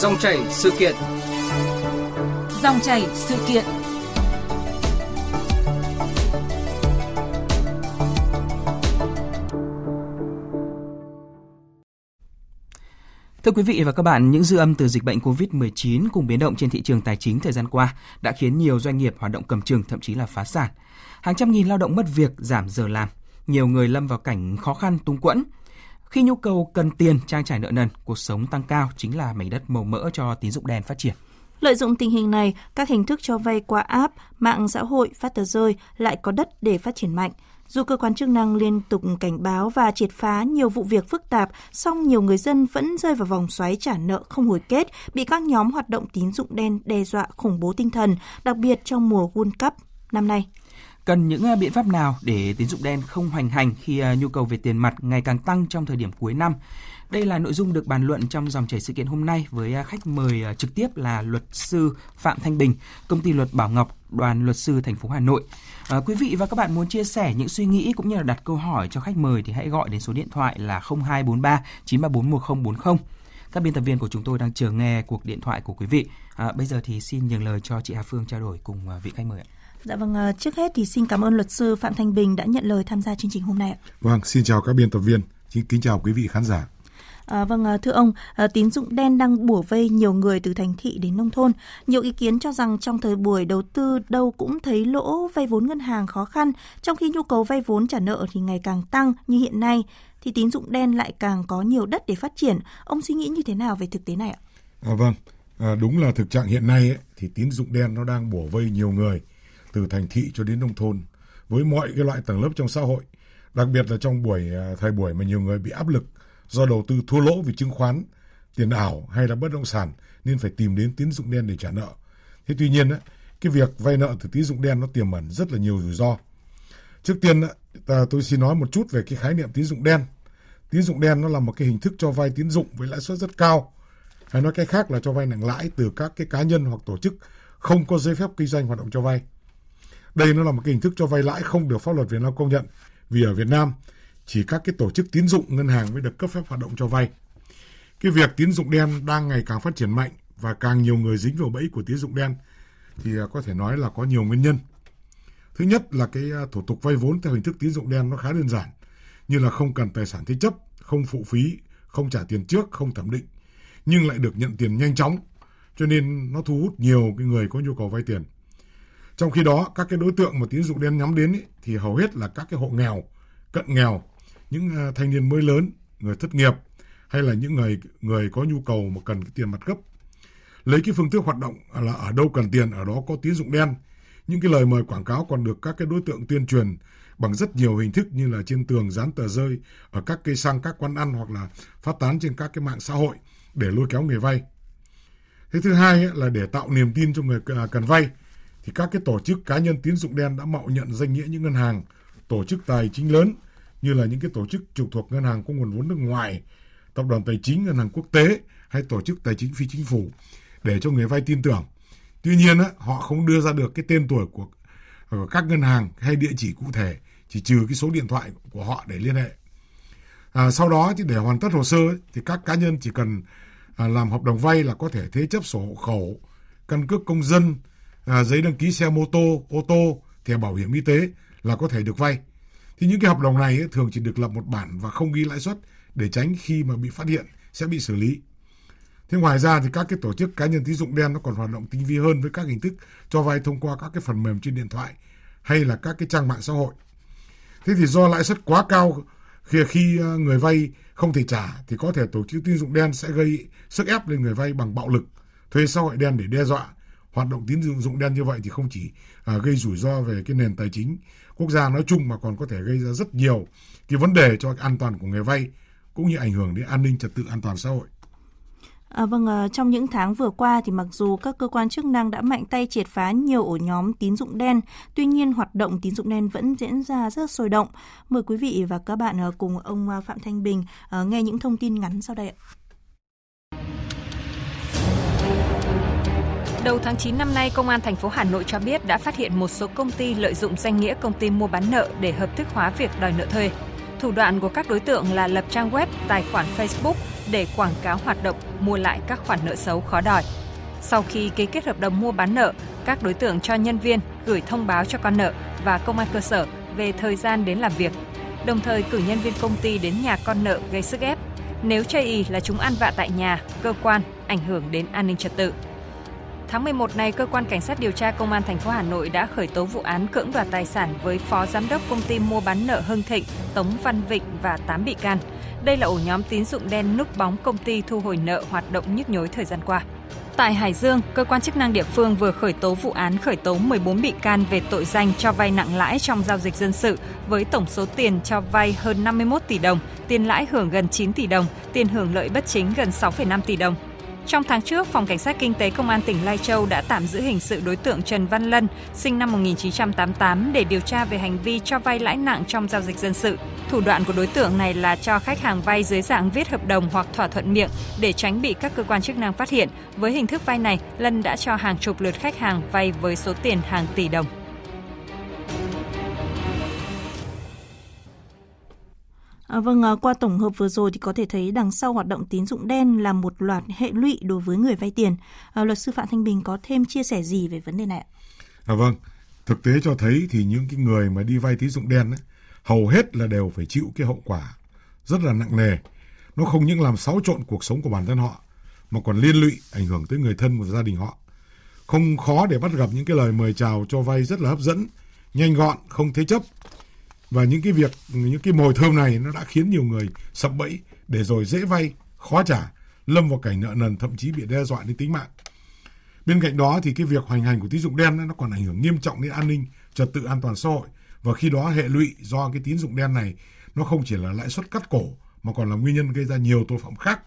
Dòng chảy sự kiện. Dòng chảy sự kiện. Thưa quý vị và các bạn, những dư âm từ dịch bệnh COVID-19 cùng biến động trên thị trường tài chính thời gian qua đã khiến nhiều doanh nghiệp hoạt động cầm chừng, thậm chí là phá sản. Hàng trăm nghìn lao động mất việc, giảm giờ làm, nhiều người lâm vào cảnh khó khăn túng quẫn. Khi nhu cầu cần tiền trang trải nợ nần, cuộc sống tăng cao chính là mảnh đất màu mỡ cho tín dụng đen phát triển. Lợi dụng tình hình này, các hình thức cho vay qua app, mạng xã hội, phát tờ rơi lại có đất để phát triển mạnh. Dù cơ quan chức năng liên tục cảnh báo và triệt phá nhiều vụ việc phức tạp, song nhiều người dân vẫn rơi vào vòng xoáy trả nợ không hồi kết, bị các nhóm hoạt động tín dụng đen đe dọa khủng bố tinh thần, đặc biệt trong mùa World Cup năm nay. Cần những à, biện pháp nào để tín dụng đen không hoành hành khi à, nhu cầu về tiền mặt ngày càng tăng trong thời điểm cuối năm? Đây là nội dung được bàn luận trong dòng chảy sự kiện hôm nay với à, khách mời trực tiếp là luật sư Phạm Thanh Bình, công ty luật Bảo Ngọc, đoàn luật sư thành phố Hà Nội. À, quý vị và các bạn muốn chia sẻ những suy nghĩ cũng như là đặt câu hỏi cho khách mời thì hãy gọi đến số điện thoại là 0243 934 1040. Các biên tập viên của chúng tôi đang chờ nghe cuộc điện thoại của quý vị. À, bây giờ thì xin nhường lời cho chị Hà Phương trao đổi cùng vị khách mời ạ. Dạ vâng, trước hết thì xin cảm ơn luật sư Phạm Thanh Bình đã nhận lời tham gia chương trình hôm nay ạ. Vâng, xin chào các biên tập viên, xin kính chào quý vị khán giả. À, vâng, thưa ông, tín dụng đen đang bủa vây nhiều người từ thành thị đến nông thôn. Nhiều ý kiến cho rằng trong thời buổi đầu tư đâu cũng thấy lỗ vay vốn ngân hàng khó khăn, trong khi nhu cầu vay vốn trả nợ thì ngày càng tăng như hiện nay, thì tín dụng đen lại càng có nhiều đất để phát triển. Ông suy nghĩ như thế nào về thực tế này ạ? À, vâng, à, đúng là thực trạng hiện nay ấy, thì tín dụng đen nó đang bủa vây nhiều người từ thành thị cho đến nông thôn, với mọi cái loại tầng lớp trong xã hội, đặc biệt là trong buổi à, thời buổi mà nhiều người bị áp lực do đầu tư thua lỗ vì chứng khoán, tiền ảo hay là bất động sản nên phải tìm đến tín dụng đen để trả nợ. Thế tuy nhiên cái việc vay nợ từ tín dụng đen nó tiềm ẩn rất là nhiều rủi ro. Trước tiên tôi xin nói một chút về cái khái niệm tín dụng đen. Tín dụng đen nó là một cái hình thức cho vay tín dụng với lãi suất rất cao, hay nói cách khác là cho vay nặng lãi từ các cái cá nhân hoặc tổ chức không có giấy phép kinh doanh hoạt động cho vay đây nó là một cái hình thức cho vay lãi không được pháp luật Việt Nam công nhận vì ở Việt Nam chỉ các cái tổ chức tín dụng ngân hàng mới được cấp phép hoạt động cho vay. Cái việc tín dụng đen đang ngày càng phát triển mạnh và càng nhiều người dính vào bẫy của tín dụng đen thì à, có thể nói là có nhiều nguyên nhân. Thứ nhất là cái à, thủ tục vay vốn theo hình thức tín dụng đen nó khá đơn giản, như là không cần tài sản thế chấp, không phụ phí, không trả tiền trước, không thẩm định, nhưng lại được nhận tiền nhanh chóng, cho nên nó thu hút nhiều cái người có nhu cầu vay tiền. Trong khi đó, các cái đối tượng mà tín dụng đen nhắm đến ý, thì hầu hết là các cái hộ nghèo, cận nghèo, những à, thanh niên mới lớn, người thất nghiệp hay là những người người có nhu cầu mà cần cái tiền mặt gấp. Lấy cái phương thức hoạt động là ở đâu cần tiền ở đó có tín dụng đen. Những cái lời mời quảng cáo còn được các cái đối tượng tuyên truyền bằng rất nhiều hình thức như là trên tường dán tờ rơi ở các cây xăng, các quán ăn hoặc là phát tán trên các cái mạng xã hội để lôi kéo người vay. Thế thứ hai là để tạo niềm tin cho người à, cần vay thì các cái tổ chức cá nhân tín dụng đen đã mạo nhận danh nghĩa những ngân hàng, tổ chức tài chính lớn như là những cái tổ chức trực thuộc ngân hàng có nguồn vốn nước ngoài, tập đoàn tài chính, ngân hàng quốc tế hay tổ chức tài chính phi chính phủ để cho người vay tin tưởng. Tuy nhiên á, họ không đưa ra được cái tên tuổi của, của các ngân hàng hay địa chỉ cụ thể, chỉ trừ cái số điện thoại của họ để liên hệ. À, sau đó thì để hoàn tất hồ sơ thì các cá nhân chỉ cần à, làm hợp đồng vay là có thể thế chấp sổ hộ khẩu, căn cước công dân, à, giấy đăng ký xe mô tô, ô tô, thẻ bảo hiểm y tế là có thể được vay. Thì những cái hợp đồng này ấy, thường chỉ được lập một bản và không ghi lãi suất để tránh khi mà bị phát hiện sẽ bị xử lý. Thế ngoài ra thì các cái tổ chức cá nhân tín dụng đen nó còn hoạt động tinh vi hơn với các hình thức cho vay thông qua các cái phần mềm trên điện thoại hay là các cái trang mạng xã hội. Thế thì do lãi suất quá cao khi khi à, người vay không thể trả thì có thể tổ chức tín dụng đen sẽ gây sức ép lên người vay bằng bạo lực, thuê xã hội đen để đe dọa hoạt động tín dụng đen như vậy thì không chỉ à, gây rủi ro về cái nền tài chính quốc gia nói chung mà còn có thể gây ra rất nhiều cái vấn đề cho an toàn của người vay cũng như ảnh hưởng đến an ninh trật tự an toàn xã hội. À, vâng, à, trong những tháng vừa qua thì mặc dù các cơ quan chức năng đã mạnh tay triệt phá nhiều ổ nhóm tín dụng đen, tuy nhiên hoạt động tín dụng đen vẫn diễn ra rất sôi động. Mời quý vị và các bạn à, cùng ông à, Phạm Thanh Bình à, nghe những thông tin ngắn sau đây ạ. Đầu tháng 9 năm nay, Công an thành phố Hà Nội cho biết đã phát hiện một số công ty lợi dụng danh nghĩa công ty mua bán nợ để hợp thức hóa việc đòi nợ thuê. Thủ đoạn của các đối tượng là lập trang web, tài khoản Facebook để quảng cáo hoạt động mua lại các khoản nợ xấu khó đòi. Sau khi ký kết hợp đồng mua bán nợ, các đối tượng cho nhân viên gửi thông báo cho con nợ và công an cơ sở về thời gian đến làm việc, đồng thời cử nhân viên công ty đến nhà con nợ gây sức ép. Nếu chây ý là chúng ăn vạ tại nhà, cơ quan, ảnh hưởng đến an ninh trật tự. Tháng 11 này, cơ quan cảnh sát điều tra công an thành phố Hà Nội đã khởi tố vụ án cưỡng đoạt tài sản với phó giám đốc công ty mua bán nợ Hưng Thịnh, Tống Văn Vịnh và 8 bị can. Đây là ổ nhóm tín dụng đen núp bóng công ty thu hồi nợ hoạt động nhức nhối thời gian qua. Tại Hải Dương, cơ quan chức năng địa phương vừa khởi tố vụ án khởi tố 14 bị can về tội danh cho vay nặng lãi trong giao dịch dân sự với tổng số tiền cho vay hơn 51 tỷ đồng, tiền lãi hưởng gần 9 tỷ đồng, tiền hưởng lợi bất chính gần 6,5 tỷ đồng. Trong tháng trước, Phòng Cảnh sát Kinh tế Công an tỉnh Lai Châu đã tạm giữ hình sự đối tượng Trần Văn Lân, sinh năm 1988 để điều tra về hành vi cho vay lãi nặng trong giao dịch dân sự. Thủ đoạn của đối tượng này là cho khách hàng vay dưới dạng viết hợp đồng hoặc thỏa thuận miệng để tránh bị các cơ quan chức năng phát hiện. Với hình thức vay này, Lân đã cho hàng chục lượt khách hàng vay với số tiền hàng tỷ đồng. Vâng, à, vâng, qua tổng hợp vừa rồi thì có thể thấy đằng sau hoạt động tín dụng đen là một loạt hệ lụy đối với người vay tiền. À, luật sư Phạm Thanh Bình có thêm chia sẻ gì về vấn đề này ạ? À, vâng, thực tế cho thấy thì những cái người mà đi vay tín dụng đen ấy, hầu hết là đều phải chịu cái hậu quả rất là nặng nề. Nó không những làm xáo trộn cuộc sống của bản thân họ mà còn liên lụy ảnh hưởng tới người thân và gia đình họ. Không khó để bắt gặp những cái lời mời chào cho vay rất là hấp dẫn, nhanh gọn, không thế chấp và những cái việc, những cái mồi thơm này nó đã khiến nhiều người sập bẫy để rồi dễ vay, khó trả, lâm vào cảnh nợ nần, thậm chí bị đe dọa đến tính mạng. Bên cạnh đó thì cái việc hoành hành của tín dụng đen nó còn ảnh hưởng nghiêm trọng đến an ninh, trật tự an toàn xã hội. Và khi đó hệ lụy do cái tín dụng đen này nó không chỉ là lãi suất cắt cổ, mà còn là nguyên nhân gây ra nhiều tội phạm khác.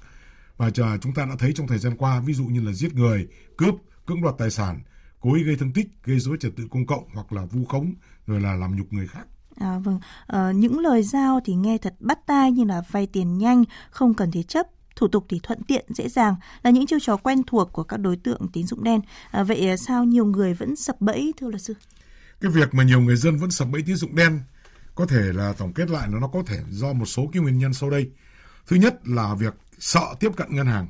Và chờ chúng ta đã thấy trong thời gian qua, ví dụ như là giết người, cướp, cưỡng đoạt tài sản, cố ý gây thương tích, gây dối trật tự công cộng hoặc là vu khống, rồi là làm nhục người khác. À, vâng, à, những lời giao thì nghe thật bắt tai như là vay tiền nhanh, không cần thế chấp, thủ tục thì thuận tiện dễ dàng là những chiêu trò quen thuộc của các đối tượng tín dụng đen. À, vậy à, sao nhiều người vẫn sập bẫy thưa luật sư? Cái việc mà nhiều người dân vẫn sập bẫy tín dụng đen có thể là tổng kết lại là nó có thể do một số cái nguyên nhân sau đây. Thứ nhất là việc sợ tiếp cận ngân hàng.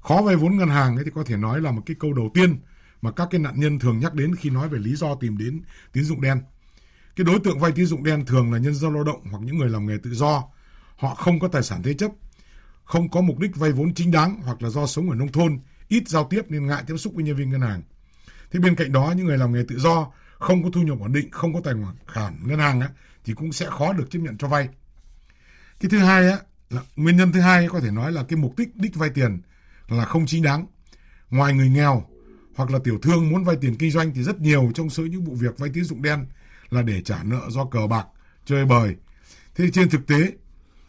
Khó vay vốn ngân hàng ấy thì có thể nói là một cái câu đầu tiên mà các cái nạn nhân thường nhắc đến khi nói về lý do tìm đến tín dụng đen cái đối tượng vay tín dụng đen thường là nhân dân lao động hoặc những người làm nghề tự do. Họ không có tài sản thế chấp, không có mục đích vay vốn chính đáng hoặc là do sống ở nông thôn, ít giao tiếp nên ngại tiếp xúc với nhân viên ngân hàng. Thế bên cạnh đó những người làm nghề tự do không có thu nhập ổn định, không có tài khoản ngân hàng á, thì cũng sẽ khó được chấp nhận cho vay. Cái thứ hai á, là nguyên nhân thứ hai có thể nói là cái mục đích đích vay tiền là không chính đáng. Ngoài người nghèo hoặc là tiểu thương muốn vay tiền kinh doanh thì rất nhiều trong số những vụ việc vay tín dụng đen là để trả nợ do cờ bạc, chơi bời. Thế trên thực tế,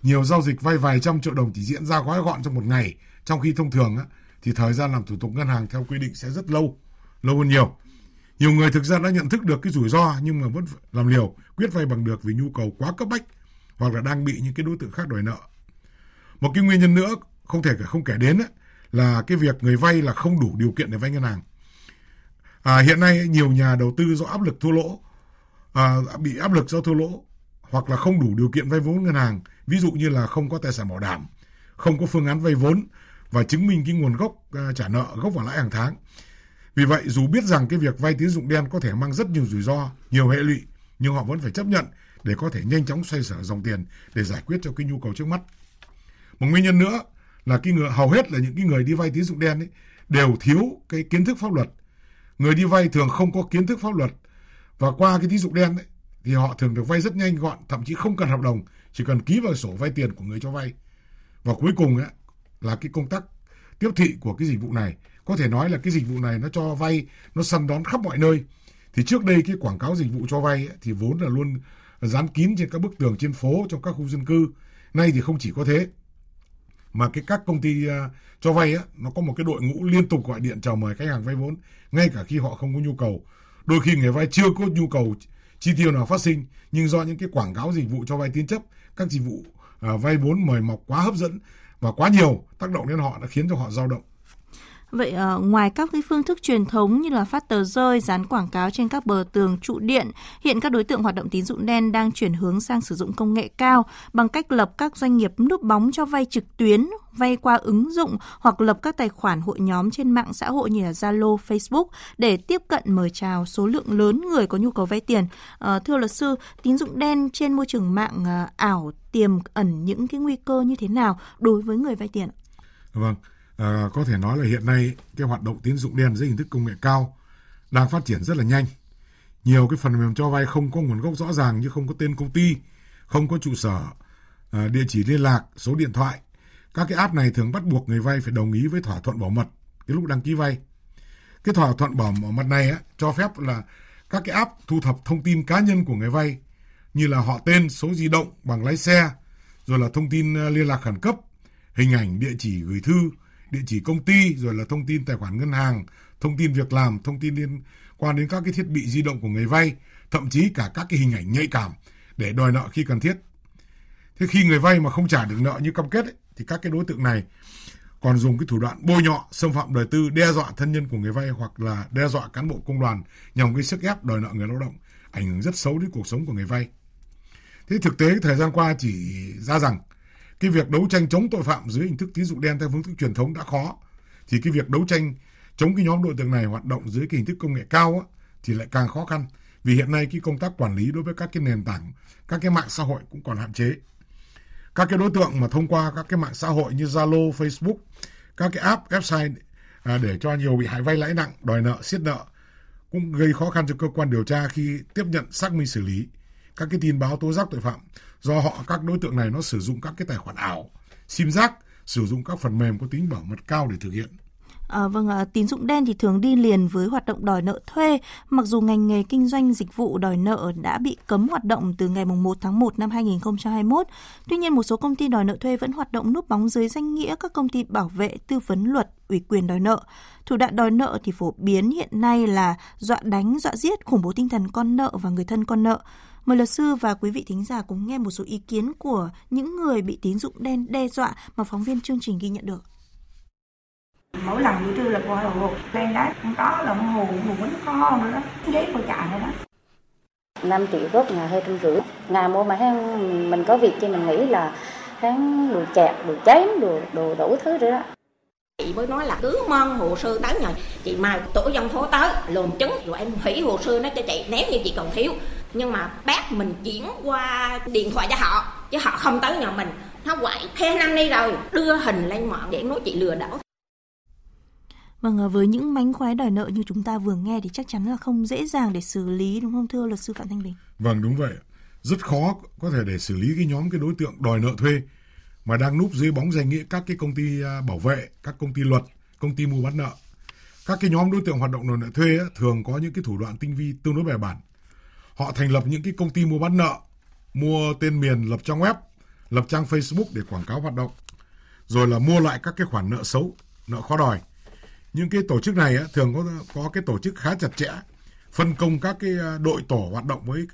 nhiều giao dịch vay vài trăm triệu đồng chỉ diễn ra gói gọn trong một ngày, trong khi thông thường á, thì thời gian làm thủ tục ngân hàng theo quy định sẽ rất lâu, lâu hơn nhiều. Nhiều người thực ra đã nhận thức được cái rủi ro nhưng mà vẫn làm liều, quyết vay bằng được vì nhu cầu quá cấp bách hoặc là đang bị những cái đối tượng khác đòi nợ. Một cái nguyên nhân nữa không thể không kể đến ấy, là cái việc người vay là không đủ điều kiện để vay ngân hàng. À, hiện nay nhiều nhà đầu tư do áp lực thua lỗ à, bị áp lực do thua lỗ hoặc là không đủ điều kiện vay vốn ngân hàng, ví dụ như là không có tài sản bảo đảm, không có phương án vay vốn và chứng minh cái nguồn gốc à, trả nợ gốc và lãi hàng tháng. Vì vậy, dù biết rằng cái việc vay tín dụng đen có thể mang rất nhiều rủi ro, nhiều hệ lụy, nhưng họ vẫn phải chấp nhận để có thể nhanh chóng xoay sở dòng tiền để giải quyết cho cái nhu cầu trước mắt. Một nguyên nhân nữa là cái người hầu hết là những cái người đi vay tín dụng đen ấy đều thiếu cái kiến thức pháp luật. Người đi vay thường không có kiến thức pháp luật và qua cái tín dụng đen đấy thì họ thường được vay rất nhanh gọn, thậm chí không cần hợp đồng, chỉ cần ký vào sổ vay tiền của người cho vay. Và cuối cùng ấy, là cái công tác tiếp thị của cái dịch vụ này. Có thể nói là cái dịch vụ này nó cho vay, nó săn đón khắp mọi nơi. Thì trước đây cái quảng cáo dịch vụ cho vay ấy, thì vốn là luôn dán kín trên các bức tường trên phố trong các khu dân cư. Nay thì không chỉ có thế, mà cái các công ty uh, cho vay á nó có một cái đội ngũ liên tục gọi điện chào mời khách hàng vay vốn ngay cả khi họ không có nhu cầu Đôi khi người vay chưa có nhu cầu chi tiêu nào phát sinh nhưng do những cái quảng cáo dịch vụ cho vay tín chấp, các dịch vụ à, vay vốn mời mọc quá hấp dẫn và quá nhiều tác động đến họ đã khiến cho họ dao động. Vậy uh, ngoài các cái phương thức truyền thống như là phát tờ rơi, dán quảng cáo trên các bờ tường, trụ điện, hiện các đối tượng hoạt động tín dụng đen đang chuyển hướng sang sử dụng công nghệ cao bằng cách lập các doanh nghiệp núp bóng cho vay trực tuyến, vay qua ứng dụng hoặc lập các tài khoản hội nhóm trên mạng xã hội như là Zalo, Facebook để tiếp cận mời chào số lượng lớn người có nhu cầu vay tiền. Uh, thưa luật sư, tín dụng đen trên môi trường mạng uh, ảo tiềm ẩn những cái nguy cơ như thế nào đối với người vay tiền? Vâng à, có thể nói là hiện nay cái hoạt động tín dụng đen dưới hình thức công nghệ cao đang phát triển rất là nhanh. Nhiều cái phần mềm cho vay không có nguồn gốc rõ ràng như không có tên công ty, không có trụ sở, à, địa chỉ liên lạc, số điện thoại. Các cái app này thường bắt buộc người vay phải đồng ý với thỏa thuận bảo mật cái lúc đăng ký vay. Cái thỏa thuận bảo mật này á, cho phép là các cái app thu thập thông tin cá nhân của người vay như là họ tên, số di động, bằng lái xe, rồi là thông tin ờ, liên lạc khẩn cấp, hình ảnh, địa chỉ gửi thư, địa chỉ công ty rồi là thông tin tài khoản ngân hàng, thông tin việc làm, thông tin liên quan đến các cái thiết bị di động của người vay, thậm chí cả các cái hình ảnh nhạy cảm để đòi nợ khi cần thiết. Thế khi người vay mà không trả được nợ như cam kết ấy, thì các cái đối tượng này còn dùng cái thủ đoạn bôi nhọ, xâm phạm đời tư, đe dọa thân nhân của người vay hoặc là đe dọa cán bộ công đoàn nhằm gây sức ép đòi nợ người lao động, ảnh hưởng rất xấu đến cuộc sống của người vay. Thế thực tế thời gian qua chỉ ra rằng cái việc đấu tranh chống tội phạm dưới hình thức tín dụng đen theo phương thức truyền thống đã khó. Thì cái việc đấu tranh chống cái nhóm đối tượng này hoạt động dưới cái hình thức công nghệ cao á, thì lại càng khó khăn. Vì hiện nay cái công tác quản lý đối với các cái nền tảng các cái mạng xã hội cũng còn hạn chế. Các cái đối tượng mà thông qua các cái mạng xã hội như Zalo, Facebook các cái app website à, để cho nhiều bị hại vay lãi nặng đòi nợ siết nợ cũng gây khó khăn cho cơ quan điều tra khi tiếp nhận xác minh xử lý các cái tin báo tố giác tội phạm do họ các đối tượng này nó sử dụng các cái tài khoản ảo, sim giác, sử dụng các phần mềm có tính bảo mật cao để thực hiện. À, vâng, à, tín dụng đen thì thường đi liền với hoạt động đòi nợ thuê. Mặc dù ngành nghề kinh doanh dịch vụ đòi nợ đã bị cấm hoạt động từ ngày 1 tháng 1 năm 2021, tuy nhiên một số công ty đòi nợ thuê vẫn hoạt động núp bóng dưới danh nghĩa các công ty bảo vệ tư vấn luật ủy quyền đòi nợ. Thủ đoạn đòi nợ thì phổ biến hiện nay là dọa đánh, dọa giết, khủng bố tinh thần con nợ và người thân con nợ. Mời luật sư và quý vị thính giả cùng nghe một số ý kiến của những người bị tín dụng đen đe dọa mà phóng viên chương trình ghi nhận được. Mỗi lần buổi trưa là qua hồ lên đó không có là hồ hồ bánh kho nữa đó, ghế cô chạy nữa đó. 5 triệu gốc ngày hai trăm rưỡi ngày mua mà hắn mình có việc thì mình nghĩ là hắn đồ chẹt đồ chém đồ đồ đủ thứ rồi đó chị mới nói là cứ mong hồ sơ tới nhờ chị mai tổ dân phố tới lồn chứng rồi em hủy hồ sơ nó cho chị nếu như chị còn thiếu nhưng mà bác mình chuyển qua điện thoại cho họ chứ họ không tới nhà mình nó quậy thế năm nay rồi đưa hình lên mạng để nói chị lừa đảo Vâng, với những mánh khóe đòi nợ như chúng ta vừa nghe thì chắc chắn là không dễ dàng để xử lý đúng không thưa luật sư Phạm Thanh Bình? Vâng đúng vậy. Rất khó có thể để xử lý cái nhóm cái đối tượng đòi nợ thuê mà đang núp dưới bóng danh nghĩa các cái công ty à, bảo vệ, các công ty luật, công ty mua bán nợ. Các cái nhóm đối tượng hoạt động đòi nợ thuê thường có những cái thủ đoạn tinh vi tương đối bài bản họ thành lập những cái công ty mua bán nợ, mua tên miền, lập trang web, lập trang Facebook để quảng cáo hoạt động, rồi là mua lại các cái khoản nợ xấu, nợ khó đòi. Những cái tổ chức này á, thường có có cái tổ chức khá chặt chẽ, phân công các cái à, đội tổ hoạt động với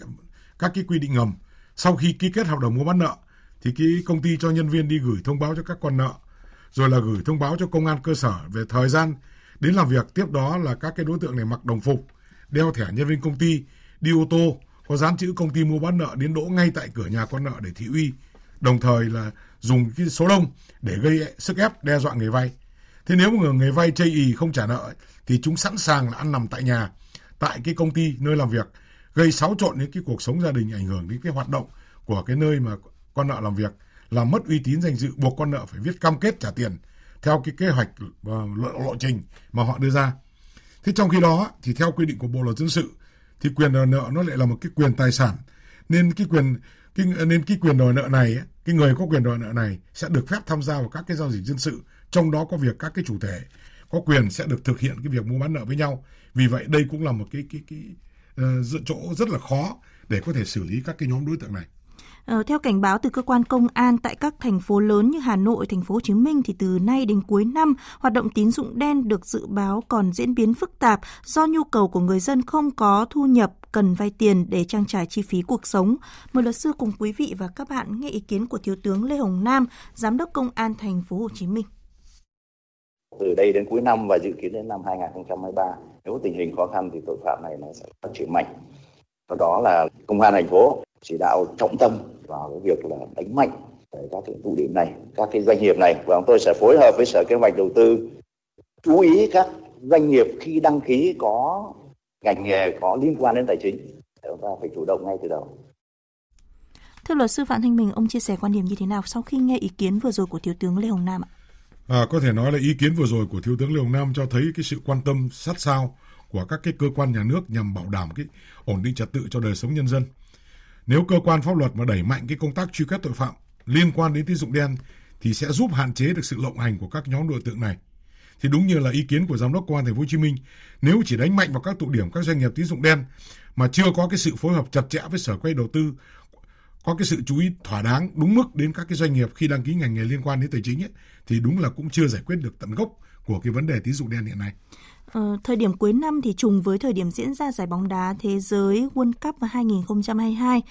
các cái quy định ngầm. Sau khi ký kết hợp đồng mua bán nợ thì cái công ty cho nhân viên đi gửi thông báo cho các con nợ, rồi là gửi thông báo cho công an cơ sở về thời gian đến làm việc. Tiếp đó là các cái đối tượng này mặc đồng phục, đeo thẻ nhân viên công ty đi ô tô có dán chữ công ty mua bán nợ đến đỗ ngay tại cửa nhà con nợ để thị uy, đồng thời là dùng cái số đông để gây sức ép đe dọa người vay. Thế nếu mà người vay chây ì không trả nợ thì chúng sẵn sàng là ăn nằm tại nhà, tại cái công ty nơi làm việc, gây xáo trộn đến cái cuộc sống gia đình ảnh hưởng đến cái hoạt động của cái nơi mà con nợ làm việc, làm mất uy tín danh dự buộc con nợ phải viết cam kết trả tiền theo cái kế hoạch và lộ, lộ trình mà họ đưa ra. Thế trong khi đó thì theo quy định của Bộ luật dân sự thì quyền đòi nợ nó lại là một cái quyền tài sản. Nên cái quyền cái, nên cái quyền đòi nợ này cái người có quyền đòi nợ này sẽ được phép tham gia vào các cái giao dịch dân sự. Trong đó có việc các cái chủ thể có quyền sẽ được thực hiện cái việc mua bán nợ với nhau. Vì vậy đây cũng là một cái cái cái uh, chỗ rất là khó để có thể xử lý các cái nhóm đối tượng này. Ờ, theo cảnh báo từ cơ quan công an tại các thành phố lớn như Hà Nội, thành phố Hồ Chí Minh thì từ nay đến cuối năm, hoạt động tín dụng đen được dự báo còn diễn biến phức tạp do nhu cầu của người dân không có thu nhập cần vay tiền để trang trải chi phí cuộc sống. Mời luật sư cùng quý vị và các bạn nghe ý kiến của Thiếu tướng Lê Hồng Nam, Giám đốc Công an thành phố Hồ Chí Minh. từ đây đến cuối năm và dự kiến đến năm 2023 nếu tình hình khó khăn thì tội phạm này nó sẽ phát triển mạnh. Đó là công an thành phố chỉ đạo trọng tâm vào cái việc là đánh mạnh các cái tụ điểm này, các cái doanh nghiệp này và chúng tôi sẽ phối hợp với Sở Kế hoạch Đầu tư chú ý các doanh nghiệp khi đăng ký có ngành nghề có liên quan đến tài chính chúng ta phải chủ động ngay từ đầu. Thưa luật sư Phạm Thanh Bình, ông chia sẻ quan điểm như thế nào sau khi nghe ý kiến vừa rồi của Thiếu tướng Lê Hồng Nam ạ? À, có thể nói là ý kiến vừa rồi của Thiếu tướng Lê Hồng Nam cho thấy cái sự quan tâm sát sao của các cái cơ quan nhà nước nhằm bảo đảm cái ổn định trật tự cho đời sống nhân dân. Nếu cơ quan pháp luật mà đẩy mạnh cái công tác truy quét tội phạm liên quan đến tín dụng đen thì sẽ giúp hạn chế được sự lộng hành của các nhóm đối tượng này. Thì đúng như là ý kiến của giám đốc công an thành phố Hồ Chí Minh, nếu chỉ đánh mạnh vào các tụ điểm các doanh nghiệp tín dụng đen mà chưa có cái sự phối hợp chặt chẽ với sở quay đầu tư có cái sự chú ý thỏa đáng đúng mức đến các cái doanh nghiệp khi đăng ký ngành nghề liên quan đến tài chính ấy, thì đúng là cũng chưa giải quyết được tận gốc của cái vấn đề tín dụng đen hiện nay. Ờ, thời điểm cuối năm thì trùng với thời điểm diễn ra giải bóng đá thế giới World Cup 2022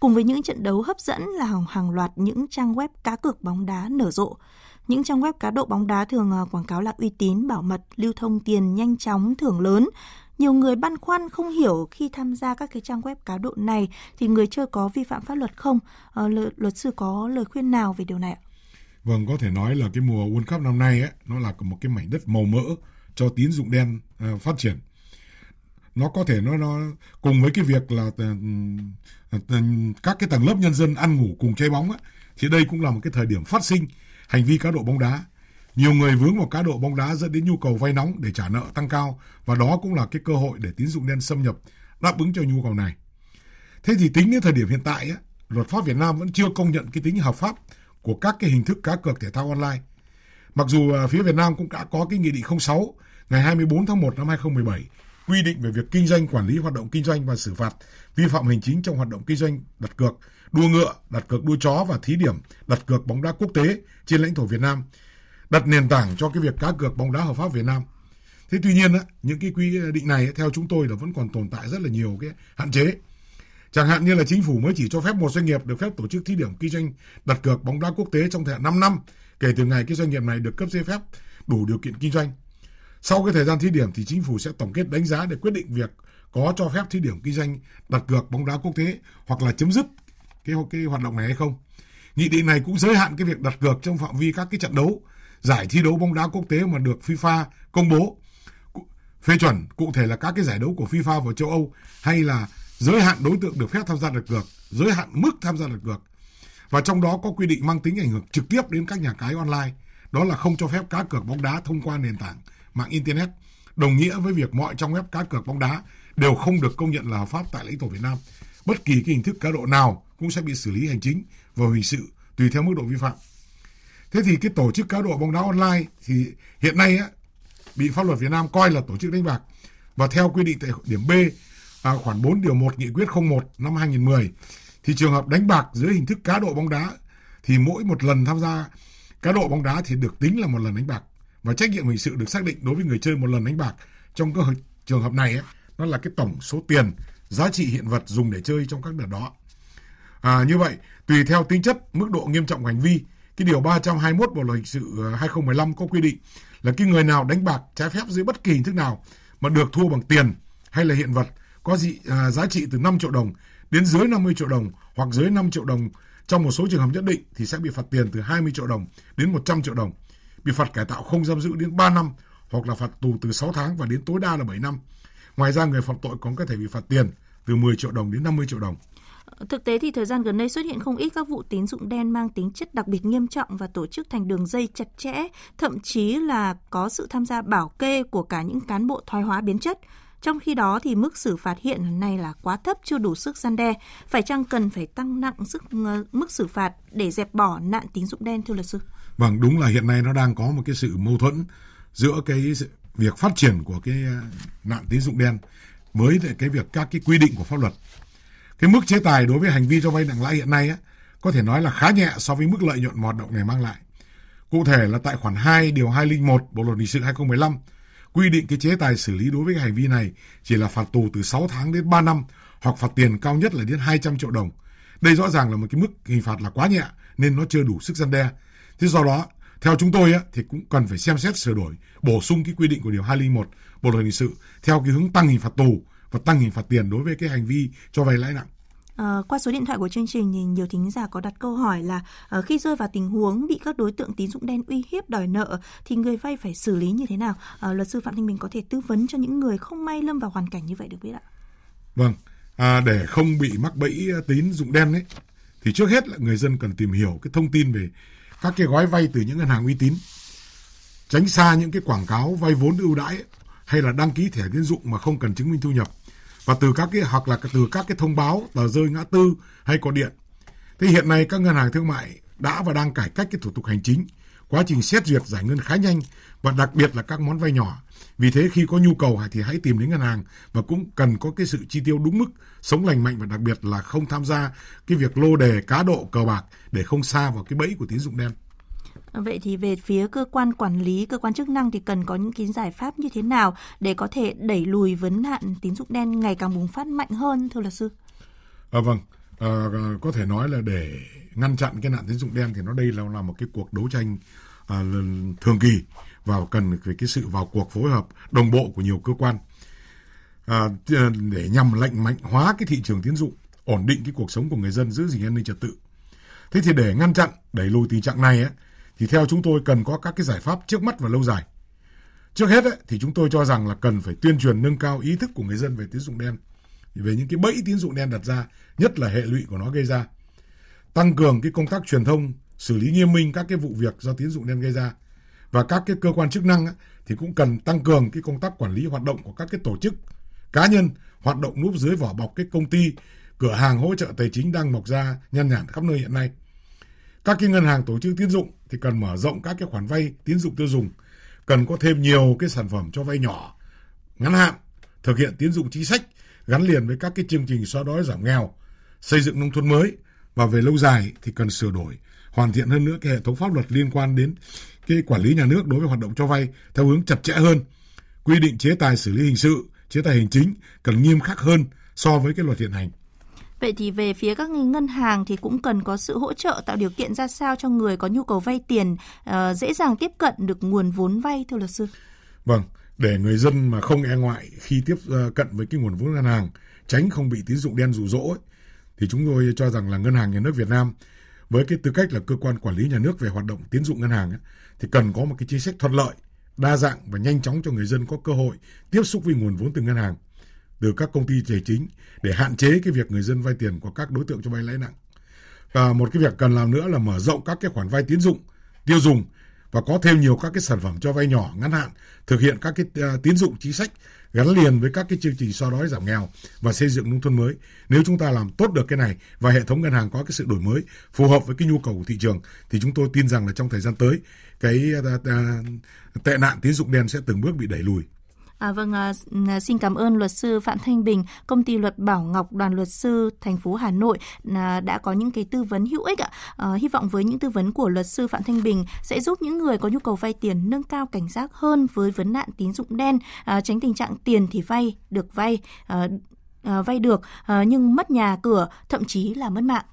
cùng với những trận đấu hấp dẫn là hàng, hàng loạt những trang web cá cược bóng đá nở rộ. Những trang web cá độ bóng đá thường ờ, quảng cáo là uy tín, bảo mật, lưu thông tiền nhanh chóng, thưởng lớn. Nhiều người băn khoăn không hiểu khi tham gia các cái trang web cá độ này thì người chơi có vi phạm pháp luật không? À, luật sư có lời khuyên nào về điều này ạ? Vâng, có thể nói là cái mùa World Cup năm nay ấy, nó là một cái mảnh đất màu mỡ cho tín dụng đen ờ, phát triển. Nó có thể nó nó cùng với cái việc là ờ, ờ, các cái tầng lớp nhân dân ăn ngủ cùng chơi bóng á, thì đây cũng là một cái thời điểm phát sinh hành vi cá độ bóng đá nhiều người vướng vào cá độ bóng đá dẫn đến nhu cầu vay nóng để trả nợ tăng cao và đó cũng là cái cơ hội để tín dụng đen xâm nhập đáp ứng cho nhu cầu này. Thế thì tính đến thời điểm hiện tại, á, luật pháp Việt Nam vẫn chưa công nhận cái tính hợp pháp của các cái hình thức cá cược thể thao online. Mặc dù phía Việt Nam cũng đã có cái nghị định 06 ngày 24 tháng 1 năm 2017 quy định về việc kinh doanh quản lý hoạt động kinh doanh và xử phạt vi phạm hành chính trong hoạt động kinh doanh đặt cược, đua ngựa, đặt cược đua chó và thí điểm đặt cược bóng đá quốc tế trên lãnh thổ Việt Nam đặt nền tảng cho cái việc cá cược bóng đá hợp pháp Việt Nam. Thế tuy nhiên á, những cái quy định này theo chúng tôi là vẫn còn tồn tại rất là nhiều cái hạn chế. Chẳng hạn như là chính phủ mới chỉ cho phép một doanh nghiệp được phép tổ chức thí điểm kinh doanh đặt cược bóng đá quốc tế trong thời hạn 5 năm kể từ ngày cái doanh nghiệp này được cấp giấy phép đủ điều kiện kinh doanh. Sau cái thời gian thí điểm thì chính phủ sẽ tổng kết đánh giá để quyết định việc có cho phép thí điểm kinh doanh đặt cược bóng đá quốc tế hoặc là chấm dứt cái cái hoạt động này hay không. Nghị định này cũng giới hạn cái việc đặt cược trong phạm vi các cái trận đấu giải thi đấu bóng đá quốc tế mà được FIFA công bố phê chuẩn cụ thể là các cái giải đấu của FIFA và châu Âu hay là giới hạn đối tượng được phép tham gia đặt cược, giới hạn mức tham gia đặt cược. Và trong đó có quy định mang tính ảnh hưởng trực tiếp đến các nhà cái online, đó là không cho phép cá cược bóng đá thông qua nền tảng mạng internet, đồng nghĩa với việc mọi trong web cá cược bóng đá đều không được công nhận là hợp pháp tại lãnh thổ Việt Nam. Bất kỳ cái hình thức cá độ nào cũng sẽ bị xử lý hành chính và hình sự tùy theo mức độ vi phạm. Thế thì cái tổ chức cá độ bóng đá online thì hiện nay á, bị pháp luật Việt Nam coi là tổ chức đánh bạc. Và theo quy định tại điểm B à, khoản 4 điều 1 nghị quyết 01 năm 2010 thì trường hợp đánh bạc dưới hình thức cá độ bóng đá thì mỗi một lần tham gia cá độ bóng đá thì được tính là một lần đánh bạc và trách nhiệm hình sự được xác định đối với người chơi một lần đánh bạc trong các trường hợp này ấy, nó là cái tổng số tiền giá trị hiện vật dùng để chơi trong các đợt đó. À, như vậy tùy theo tính chất mức độ nghiêm trọng của hành vi cái điều 321 Bộ luật hình sự à, 2015 có quy định là cái người nào đánh bạc trái phép dưới bất kỳ hình thức nào mà được thua bằng tiền hay là hiện vật có dị, à, giá trị từ 5 triệu đồng đến dưới 50 triệu đồng hoặc dưới 5 triệu đồng trong một số trường hợp nhất định thì sẽ bị phạt tiền từ 20 triệu đồng đến 100 triệu đồng, bị phạt cải tạo không giam giữ đến 3 năm hoặc là phạt tù từ 6 tháng và đến tối đa là 7 năm. Ngoài ra người phạm tội còn có thể bị phạt tiền từ 10 triệu đồng đến 50 triệu đồng. Thực tế thì thời gian gần đây xuất hiện không ít các vụ tín dụng đen mang tính chất đặc biệt nghiêm trọng và tổ chức thành đường dây chặt chẽ, thậm chí là có sự tham gia bảo kê của cả những cán bộ thoái hóa biến chất. Trong khi đó thì mức xử phạt hiện nay là quá thấp chưa đủ sức gian đe, phải chăng cần phải tăng nặng sức ờ, mức xử phạt để dẹp bỏ nạn tín dụng đen thưa luật sư? Vâng, đúng là hiện nay nó đang có một cái sự mâu thuẫn giữa cái việc phát triển của cái ờ, nạn tín dụng đen với cái việc các cái quy định của pháp luật cái mức chế tài đối với hành vi cho vay nặng lãi hiện nay á, có thể nói là khá nhẹ so với mức lợi nhuận mà hoạt động này mang lại. Cụ thể là tại khoản 2 điều 201 Bộ luật hình sự 2015 quy định cái chế tài xử lý đối với cái hành vi này chỉ là phạt tù từ 6 tháng đến 3 năm hoặc phạt tiền cao nhất là đến 200 triệu đồng. Đây rõ ràng là một cái mức hình phạt là quá nhẹ nên nó chưa đủ sức gian đe. Thế do đó Theo chúng tôi á, thì cũng cần phải xem xét sửa đổi, bổ sung cái quy định của điều 201 Bộ luật hình sự theo cái hướng tăng hình phạt tù và tăng hình phạt tiền đối với cái hành vi cho vay lãi nặng. À, qua số điện thoại của chương trình thì nhiều thính giả có đặt câu hỏi là uh, khi rơi vào tình huống bị các đối tượng tín dụng đen uy hiếp đòi nợ thì người vay phải xử lý như thế nào? Uh, luật sư Phạm Thanh Bình có thể tư vấn cho những người không may lâm vào hoàn cảnh như vậy được biết ạ? Vâng, à, để không bị mắc bẫy tín dụng đen ấy thì trước hết là người dân cần tìm hiểu cái thông tin về các cái gói vay từ những ngân hàng uy tín tránh xa những cái quảng cáo vay vốn ưu đãi hay là đăng ký thẻ tín dụng mà không cần chứng minh thu nhập và từ các cái hoặc là từ các cái thông báo tờ rơi ngã tư hay có điện. Thế hiện nay các ngân hàng thương mại đã và đang cải cách cái thủ tục hành chính, quá trình xét duyệt giải ngân khá nhanh và đặc biệt là các món vay nhỏ. Vì thế khi có nhu cầu thì hãy tìm đến ngân hàng và cũng cần có cái sự chi tiêu đúng mức, sống lành mạnh và đặc biệt là không tham gia cái việc lô đề cá độ cờ bạc để không xa vào cái bẫy của tín dụng đen. Vậy thì về phía cơ quan quản lý, cơ quan chức năng thì cần có những cái giải pháp như thế nào để có thể đẩy lùi vấn nạn tín dụng đen ngày càng bùng phát mạnh hơn thưa luật sư? À, vâng, à, có thể nói là để ngăn chặn cái nạn tín dụng đen thì nó đây là là một cái cuộc đấu tranh à, thường kỳ và cần về cái sự vào cuộc phối hợp đồng bộ của nhiều cơ quan à, à để nhằm lệnh mạnh hóa cái thị trường tín dụng, ổn định cái cuộc sống của người dân, giữ gìn an ninh trật tự. Thế thì để ngăn chặn, đẩy lùi tình trạng này ấy, thì theo chúng tôi cần có các cái giải pháp trước mắt và lâu dài. Trước hết ấy, thì chúng tôi cho rằng là cần phải tuyên truyền nâng cao ý thức của người dân về tín dụng đen, về những cái bẫy tín dụng đen đặt ra, nhất là hệ lụy của nó gây ra. Tăng cường cái công tác truyền thông, xử lý nghiêm minh các cái vụ việc do tín dụng đen gây ra. Và các cái cơ quan chức năng thì cũng cần tăng cường cái công tác quản lý hoạt động của các cái tổ chức, cá nhân hoạt động núp dưới vỏ bọc cái công ty, cửa hàng hỗ trợ tài chính đang mọc ra nhan nhản khắp nơi hiện nay. Các cái ngân hàng tổ chức tín dụng thì cần mở rộng các cái khoản vay tín dụng tiêu dùng, cần có thêm nhiều cái sản phẩm cho vay nhỏ, ngắn hạn, thực hiện tín dụng chính sách gắn liền với các cái chương trình xóa đói giảm nghèo, xây dựng nông thôn mới và về lâu dài thì cần sửa đổi, hoàn thiện hơn nữa cái hệ thống pháp luật liên quan đến cái quản lý nhà nước đối với hoạt động cho vay theo hướng chặt chẽ hơn, quy định chế tài xử lý hình sự, chế tài hành chính cần nghiêm khắc hơn so với cái luật hiện hành. Vậy thì về phía các ngân hàng thì cũng cần có sự hỗ trợ tạo điều kiện ra sao cho người có nhu cầu vay tiền uh, dễ dàng tiếp cận được nguồn vốn vay thưa luật sư. Vâng, để người dân mà không e ngại khi tiếp ờ, cận với cái nguồn vốn ngân hàng, tránh không bị tín dụng đen rụ rỗ ấy, thì chúng tôi cho rằng là ngân hàng nhà nước Việt Nam với cái tư cách là cơ quan quản lý nhà nước về hoạt động tín dụng ngân hàng ấy, thì cần có một cái chính sách thuận lợi, đa dạng và nhanh chóng cho người dân có cơ hội tiếp xúc với nguồn vốn từ ngân hàng từ các công ty tài chính để hạn chế cái việc người dân vay tiền của các đối tượng cho vay lãi nặng. Và một cái việc cần làm nữa là mở rộng các cái khoản vay tín dụng tiêu dùng và có thêm nhiều các cái sản phẩm cho vay nhỏ ngắn hạn, thực hiện các cái à, tín dụng chính sách gắn liền với các cái chương trình xóa đói giảm nghèo và xây dựng nông thôn mới. Nếu chúng ta làm tốt được cái này và hệ thống ngân hàng có cái sự đổi mới phù hợp với cái nhu cầu của thị trường thì chúng tôi tin rằng là trong thời gian tới cái à, à, tệ nạn tín dụng đen sẽ từng bước bị đẩy lùi. À, vâng, à, à, xin cảm ơn luật sư Phạm Thanh Bình, công ty luật Bảo Ngọc, đoàn luật sư thành phố Hà Nội à, đã có những cái tư vấn hữu ích ạ. À, hy vọng với những tư vấn của luật sư Phạm Thanh Bình sẽ giúp những người có nhu cầu vay tiền nâng cao cảnh giác hơn với vấn nạn tín dụng đen, à, tránh tình trạng tiền thì vay, được vay, à, à, vay được à, nhưng mất nhà cửa, thậm chí là mất mạng.